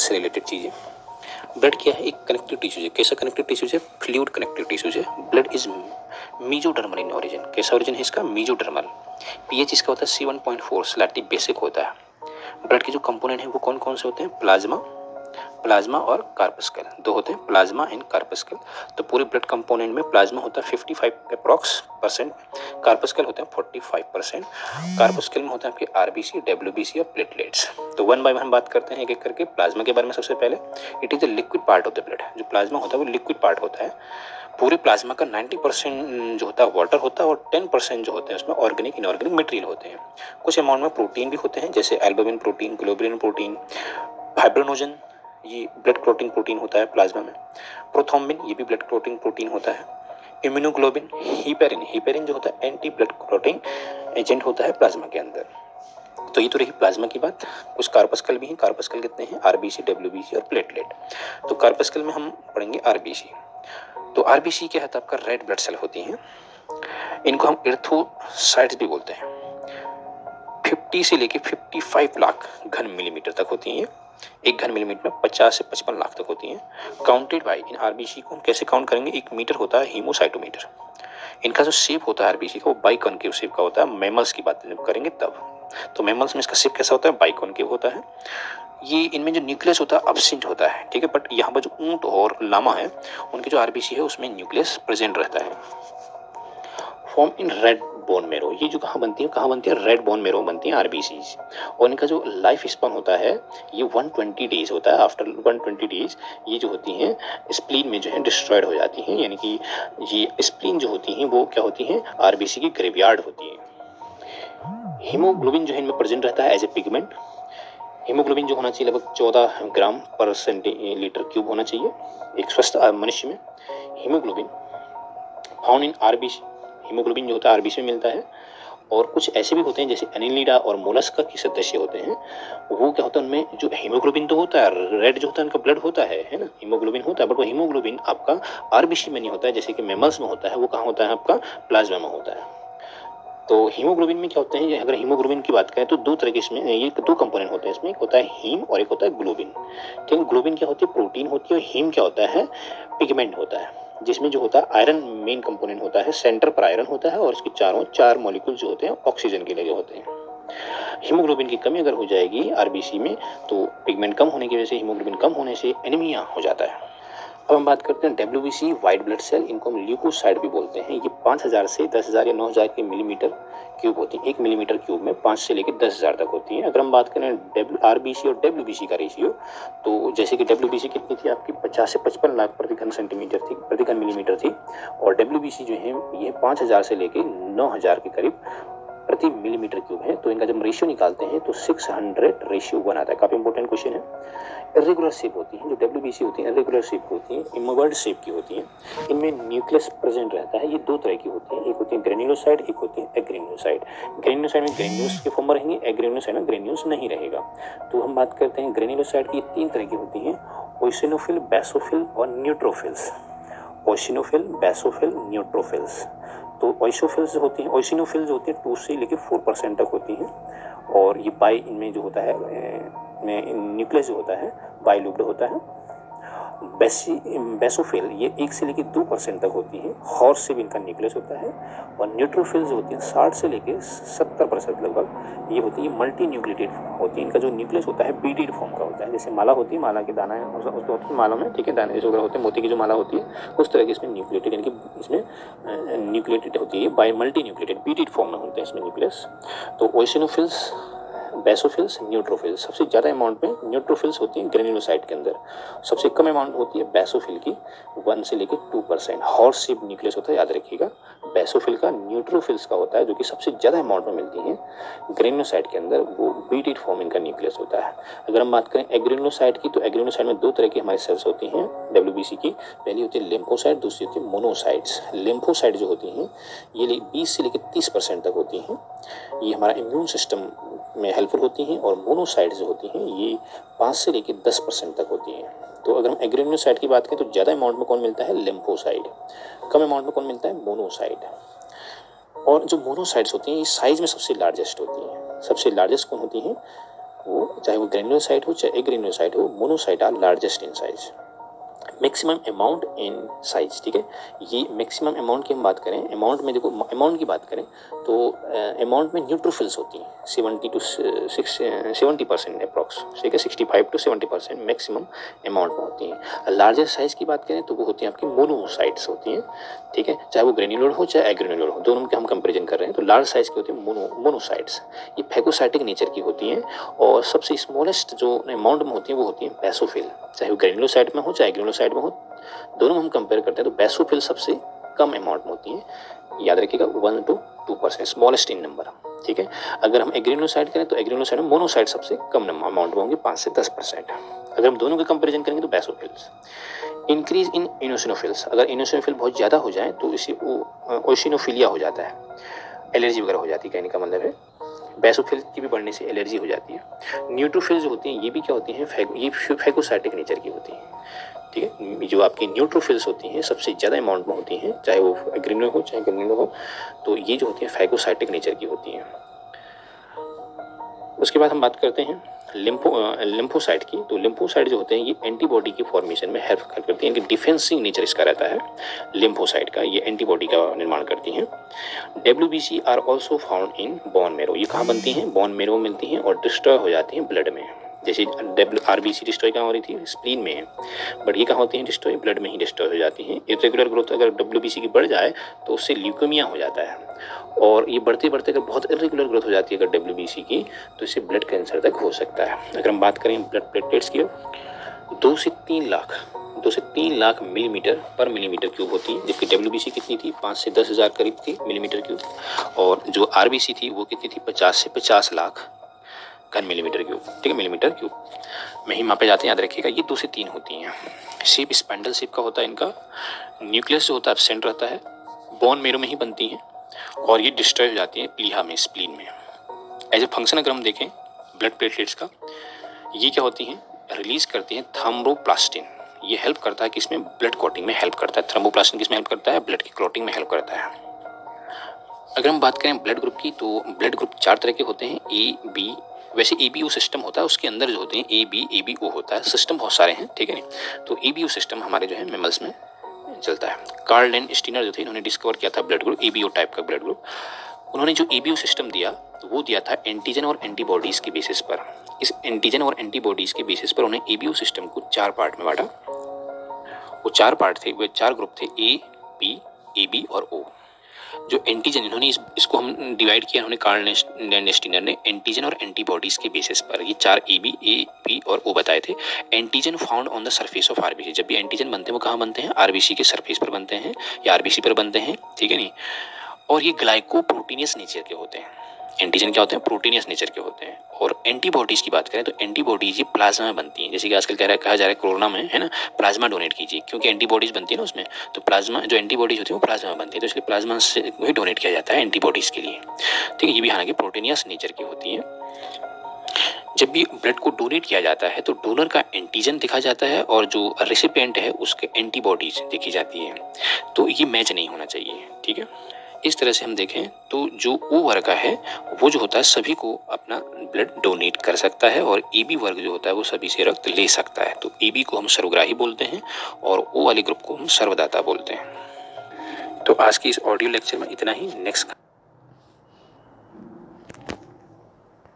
से रिलेटेड चीज़ें। ब्लड क्या है? एक कनेक्टिव टिश्यूज है। कैसा कनेक्टिव टिश्यूज है? फ्लूड कनेक्टिव टिश्यूज है। Blood is mesodermal in origin कैसा ओरिजिन है इसका? मीजोडर्मल पीएच इसका होता है सी one point four slightly basic होता है। ब्लड के जो कंपोनेंट है, वो कौन कौन से होते हैं? प्लाज्मा प्लाज्मा और कार्पस्कल। दो होते हैं, प्लाज्मा एंड कार्पस्कल। तो पूरे ब्लड कंपोनेंट में प्लाज्मा होता है fifty five approx percent corpuscle होता है फोर्टी फाइव परसेंट कार्पस्कल में होता है आपके R B C W B C और प्लेटलेट्स तो वन बाय वन बात करते हैं एक एक करके प्लाज्मा के बारे में सबसे पहले। It is the liquid part of the blood जो प्लाज्मा होता है, वो लिक्विड पार्ट होता है। पूरे प्लाज्मा का 90 परसेंट जो होता है वाटर होता है और 10 परसेंट जो होते हैं, उसमें ऑर्गेनिक इनऑर्गेनिक मटेरियल होते हैं। कुछ अमाउंट में प्रोटीन भी होते हैं, जैसे albumin protein globin protein fibrinogen ये ब्लड क्लोटिंग प्रोटीन होता है प्लाज्मा में। प्रोथोम्बिन ये भी ब्लड क्लोटिंग प्रोटीन होता है। इम्यूनोग्लोबिन हीपेरिन हीपेरिन जो होता है एंटी ब्लड क्लोटिंग एजेंट होता है प्लाज्मा के अंदर। तो ये तो रही प्लाज्मा की बात। कुछ कार्पस्कल भी हैं कार्पस्कल कितने हैं? आरबीसी डब्ल्यूबीसी और प्लेटलेट तो कार्पस्कल में हम पढ़ेंगे आरबीसी तो आरबीसी क्या है? तो आपका रेड ब्लड सेल होती हैं। इनको हम इर्थोसाइट्स भी बोलते हैं। 50 से लेके 55 लाख घन मिलीमीटर तक होती हैं। एक घन मिलीमीटर में 50 से 55 लाख तक होती हैं। काउंटेड बाई इन आरबीसी को हम कैसे काउंट करेंगे? एक मीटर होता है हीमोसाइटोमीटर इनका जो शेप होता है आरबीसी का, वो बाई कॉन्केव शेप का होता है। मेमल्स की बात करेंगे तब। तो मेमल्स में इसका शेप कैसा होता है? बाई कॉन्केव होता है। ये इनमें जो न्यूक्लियस होता है अबसेंट होता है, ठीक है? बट यहाँ पर जो ऊँट और लामा है, उनकी जो आरबीसी है, उसमें न्यूक्लियस प्रेजेंट रहता है। Form in red bone marrow ये जो कहाँ बनती है कहाँ बनती है रेड बोन मेरो बनती है आरबीसी और इनका जो लाइफ स्पान होता है, ये 120 डेज़ होता है। आफ्टर 120 डेज़ ये जो होती हैं स्प्लीन में जो है डिस्ट्रॉयड हो जाती हैं। यानी कि ये स्प्लीन जो होती हैं, वो क्या होती हैं आरबीसी की ग्रेवयार्ड होती है। हीमोग्लोबिन जो है इनमें प्रेजेंट रहता है एज ए पिगमेंट हीमोग्लोबिन जो होना चाहिए, लगभग चौदह ग्राम पर सेंटीलीटर क्यूब होना चाहिए एक स्वस्थ मनुष्य में। Haemoglobin found in RBC haemoglobin जो होता है आरबीसी में मिलता है। और कुछ ऐसे भी होते हैं जैसे एनिलीडा और मोलस्का के सदस्य होते हैं। वो क्या होता है, उनमें जो हीमोग्लोबिन तो होता है रेड जो होता है, उनका ब्लड होता है है ना? हीमोग्लोबिन होता है बट वो हीमोग्लोबिन आपका आरबीसी में नहीं होता है। जैसे कि मेमल्स में होता है, वो कहाँ होता है? आपका प्लाज्मा में होता है। तो हीमोग्लोबिन में क्या होते हैं, अगर हीमोग्लोबिन की बात करें तो दो तरह के इसमें, ये दो कंपोनेंट होते हैं इसमें। एक होता है हीम और एक होता है ग्लोबिन ठीक है ग्लोबिन क्या होती है? प्रोटीन होती है और हीम क्या होता है? पिगमेंट होता है। जिसमें जो होता है आयरन मेन कंपोनेंट होता है सेंटर पर आयरन होता है और इसके चारों चार मॉलिक्यूल जो होते हैं ऑक्सीजन के लगे होते हैं। हीमोग्लोबिन की कमी अगर हो जाएगी आरबीसी में तो पिगमेंट कम होने की वजह से हीमोग्लोबिन कम होने से एनीमिया हो जाता है। अब हम बात करते हैं W B C white blood cell इनको हम ल्यूकोसाइड भी बोलते हैं। ये पाँच हज़ार से दस हज़ार या नौ हज़ार के मिलीमीटर क्यूब होती है। एक मिलीमीटर क्यूब में पाँच से लेकर दस हज़ार तक होती है। अगर हम बात करें डब्ल्यू आर बी सी और डब्ल्यू बी सी का रेशियो तो जैसे कि डब्ल्यू बी सी कितनी थी आपकी? पचास से पचपन लाख प्रति घन सेंटीमीटर थी, प्रति घन मिलीमीटर थी। और डब्ल्यू बी सी जो है, ये पाँच हज़ार से लेकर नौ हज़ार के करीब प्रति मिलीमीटर क्यूब है तो इनका जब रेशियो निकालते हैं तो 600 रेशियो वन आता है। काफ़ी इंपॉर्टेंट क्वेश्चन है। इरेगुलर शेप होती है, जो डब्ल्यू होती है इरेगुलर शेप की होती है इमोवर्ड शेप की होती है। इनमें न्यूक्लियस प्रेजेंट रहता है, ये दो तरह की होती है। एक होती है ग्रेन्यूलोसाइड एक होती है एग्रेन्यूसाइड ग्रेन्यूलोसाइड में ग्रेन्यूल्स के फॉर्म में रहेंगे एग्रेन्यूसाइड में ग्रेन्यूल्स नहीं रहेगा। तो हम बात करते हैं ग्रेन्यूलोसाइड की तीन तरह की होती हैं ओइसिनोफिल बेसोफिल और न्यूट्रोफिल्स ओसिनोफिल बेसोफिल न्यूट्रोफिल्स तो ओइसोफिल्स होती हैं ओइसिनोफिल्स होती हैं टू से लेकर फोर परसेंट तक होती हैं। और ये बाई इनमें जो होता है न्यूक्लियस जो होता है बाइलूब्ड होता है। बेसी, बेसोफिल ये एक से लेकर दो परसेंट तक होती है। हॉर्स से भी इनका न्यूक्लियस होता है और न्यूट्रोफिल्स जो होती है, साठ से लेकर सत्तर परसेंट लगभग ये होती है मल्टी न्यूक्लिटेड होती है। इनका जो न्यूक्लियस होता है बीटेड फॉर्म का होता है। जैसे माला होती है, माला के दाना है उसको होती है माला में, ठीक है, दाने जो होते हैं, मोती की जो माला होती है, उस तरह की इसमें न्यूक्लिटेड यानी कि इसमें न्यूक्लिटेड होती है bi multi nucleated beaded form में होते हैं इसमें न्यूक्लियस। तो ओइसिनोफिल्स बेसोफिल्स न्यूट्रोफिल्स सबसे ज़्यादा अमाउंट में न्यूट्रोफिल्स होती हैं ग्रेन्यूलोसाइड के अंदर। सबसे कम अमाउंट होती है बेसोफिल की वन से लेकर two percent horse shape nucleus होता है, याद रखिएगा। बेसोफिल का न्यूट्रोफिल्स का होता है, जो कि सबसे ज़्यादा अमाउंट में मिलती हैं ग्रेन्यूलोसाइड के अंदर। वो बीटेड फॉर्म इनका न्यूक्लियस होता है। अगर हम बात करें एग्रेन्यूलोसाइड की तो एग्रेन्यूलोसाइड में दो तरह की हमारी सेल्स होती हैं डब्ल्यूबीसी की। पहली होती है लिम्फोसाइड दूसरी होती है मोनोसाइड्स लिम्फोसाइड जो होती हैं, ये बीस से लेकर तीस परसेंट तक होती हैं। ये हमारा इम्यून सिस्टम में हेल्पफुल होती हैं और मोनोसाइड जो होती हैं, ये पाँच से लेकर दस परसेंट तक होती हैं। तो अगर हम एग्रेन्यूसाइड की बात करें तो ज़्यादा अमाउंट में कौन मिलता है? लिम्फोसाइड। कम अमाउंट में कौन मिलता है? मोनोसाइड। और जो मोनोसाइड्स होती हैं, ये साइज़ में सबसे लार्जेस्ट होती हैं। सबसे लार्जेस्ट कौन होती हैं? वो, चाहे वो ग्रेन्यूलोसाइट हो, चाहे एग्रेन्यूलोसाइट हो monocyte are largest in size maximum amount in size ठीक है? ये मैक्सिमम अमाउंट की हम बात करें अमाउंट में देखो अमाउंट की बात करें तो अमाउंट में न्यूट्रोफिल्स होती हैं seventy to six seventy percent approx ठीक है? Sixty five to seventy percent maximum amount में होती हैं। लार्जेस्ट साइज़ की बात करें तो वो होती हैं आपकी मोनोसाइट्स होती हैं, ठीक है? चाहे वो ग्रेन्यूलर हो, चाहे एग्रेन्यूलर हो, दोनों के हम कंपेरिजन कर रहे हैं तो लार्ज साइज़ की होती है मोनो मोनोसाइट्स ये फैगोसाइटिक नेचर की होती हैं, और सबसे स्मॉलेस्ट जो अमाउंट में होती हैं, वो होती हैं पैसोफिल चाहे वो ग्रेन्यूलोसाइट में हो, चाहे एग्रेन्यूलोसाइट में हो, दोनों हम कंपेयर करते हैं तो बैसोफिल सबसे कम अमाउंट में होती हैं। याद रखिएगा one to two percent smallest in number ठीक है? अगर हम एग्रीनोसाइड करें तो एग्रीनोसाइड में मोनोसाइड सबसे कम अमाउंट में होंगे पाँच से दस परसेंट अगर हम दोनों का कंपेरिजन करेंगे तो बैसोफिल्स इंक्रीज इन इनोसिनोफिल्स अगर इनोसिनोफिल बहुत ज़्यादा हो जाए तो इसी ओशिनोफिलिया हो जाता है। एलर्जी वगैरह हो जाती है, कहने का मतलब है। बैसोफिल की भी बढ़ने से एलर्जी हो जाती है। न्यूट्रोफिल जो होती हैं, ये भी क्या होती हैं ये फैगोसाइटिक नेचर की होती हैं। ठीक है? जो आपकी न्यूट्रोफिल्स होती हैं, सबसे ज़्यादा अमाउंट में होती हैं, चाहे वो ग्रीनो हो, चाहे ग्रीनो हो तो ये जो होती हैं फैगोसाइटिक नेचर की होती हैं। उसके बाद हम बात करते हैं लिम्फो लिम्फोसाइड की। तो लिम्फोसाइड जो होते हैं, ये एंटीबॉडी की फॉर्मेशन में हेल्प करती हैं कि डिफेंसिव नेचर इसका रहता है लिम्फोसाइट का, ये एंटीबॉडी का निर्माण करती हैं। W B C are also found in bone marrow ये कहाँ बनती हैं? बॉन मेरो मिलती हैं और डिस्ट्रॉय हो जाती हैं ब्लड में। जैसे आर बी सी डिस्ट्रॉय कहाँ हो रही थी? स्प्लीन में है। बट ये कहाँ होती हैं? डिस्ट्रॉय, ब्लड में ही डिस्ट्रॉय हो जाती हैं। इरेगुलर ग्रोथ अगर डब्ल्यू बी सी की बढ़ जाए तो उससे ल्यूकोमिया हो जाता है। और ये बढ़ते बढ़ते अगर बहुत इरेगुलर ग्रोथ हो जाती है अगर डब्ल्यू बी सी की तो इससे ब्लड कैंसर तक हो सकता है। अगर हम बात करें ब्लड प्लेटलेट्स की, दो से तीन लाख, दो से तीन लाख मिलीमीटर पर मिलीमीटर क्यूब होती है, जबकि डब्ल्यू बी सी कितनी थी? पाँच से दस हज़ार करीब थी मिलीमीटर क्यूब और जो आर बी सी थी, वो कितनी थी? पचास से पचास लाख घन मिलीमीटर क्यूब ठीक है? मिलीमीटर क्यूब में ही मापे जाते हैं, याद रखिएगा, ये दो से तीन होती हैं। शेप स्पेंडल शेप का होता है इनका। न्यूक्लियस जो होता है एबसेंट रहता है। बोन मेरो में ही बनती हैं। और ये डिस्ट्रॉय हो जाती हैं प्लीहा में स्प्लीन में। एज ए फ़ंक्शन अगर हम देखें ब्लड प्लेटलेट्स का, ये क्या होती हैं? रिलीज़ करती हैं थर्मोप्लास्टिन ये हेल्प करता है कि इसमें ब्लड क्लॉटिंग में हेल्प करता है। थर्मोप्लास्टिन किसमें हेल्प करता है? ब्लड की क्लॉटिंग में हेल्प करता है। अगर हम बात करें ब्लड ग्रुप की तो ब्लड ग्रुप चार तरह के होते हैं ए बी वैसे ए बी ओ सिस्टम होता है, उसके अंदर जो होते हैं ए बी ए बी ओ होता है सिस्टम बहुत सारे हैं, ठीक है नहीं? तो ए बी ओ सिस्टम हमारे जो है मेमल्स में चलता है। कार्ल एंड स्टीनर जो थे, इन्होंने डिस्कवर किया था blood group A B O type का ब्लड ग्रुप उन्होंने जो ओ सिस्टम दिया, वो दिया था एंटीजन और एंटीबॉडीज़ के बेसिस पर। इस एंटीजन और एंटीबॉडीज़ के बेसिस पर उन्हें ओ सिस्टम को चार पार्ट में बांटा। वो चार पार्ट थे, वे चार ग्रुप थे ए बी ए बी और ओ जो एंटीजन इन्होंने इस, इसको हम डिवाइड किया इन्होंने कार्ल नेस्टिनर ने एंटीजन और एंटीबॉडीज के बेसिस पर ये चार ए बी ए पी और ओ बताए थे। Antigen found on the surface of RBC जब भी एंटीजन बनते हैं वो कहाँ बनते हैं? आरबीसी के सर्फेस पर बनते हैं या आरबीसी पर बनते हैं ठीक है नहीं? और ये ग्लाइकोप्रोटीनियस नेचर के होते हैं। एंटीजन क्या होते हैं? प्रोटीनियस नेचर के होते हैं। और एंटीबॉडीज़ की बात करें तो एंटीबॉडीज ये प्लाज्मा में बनती हैं। जैसे कि आजकल कह रहा है, कहा जा रहा है कोरोना में है ना? प्लाज्मा डोनेट कीजिए, क्योंकि एंटीबॉडीज़ बनती है ना उसमें। तो प्लाज्मा जो एंटीबॉडीज होती है वो प्लाज्मा में बनती है। तो इसलिए प्लाज्मा से वही डोनेट किया जाता है एंटीबॉडीज़ के लिए। ठीक है, ये भी हालाँकि प्रोटीनियस नेचर की होती है। जब भी ब्लड को डोनेट किया जाता है तो डोनर का एंटीजन दिखा जाता है और जो रेसिपिएंट है उसके एंटीबॉडीज देखी जाती है। तो ये मैच नहीं होना चाहिए, ठीक है? इस तरह से हम देखें तो जो ओ वर्ग का है, वो जो होता है, सभी को अपना ब्लड डोनेट कर सकता है और ए बी वर्ग जो होता है, वो सभी से रक्त ले सकता है। तो ए बी को हम सर्वग्राही बोलते हैं और ओ वाले ग्रुप को हम सर्वदाता बोलते हैं। तो आज की इस ऑडियो लेक्चर में इतना ही। नेक्स्ट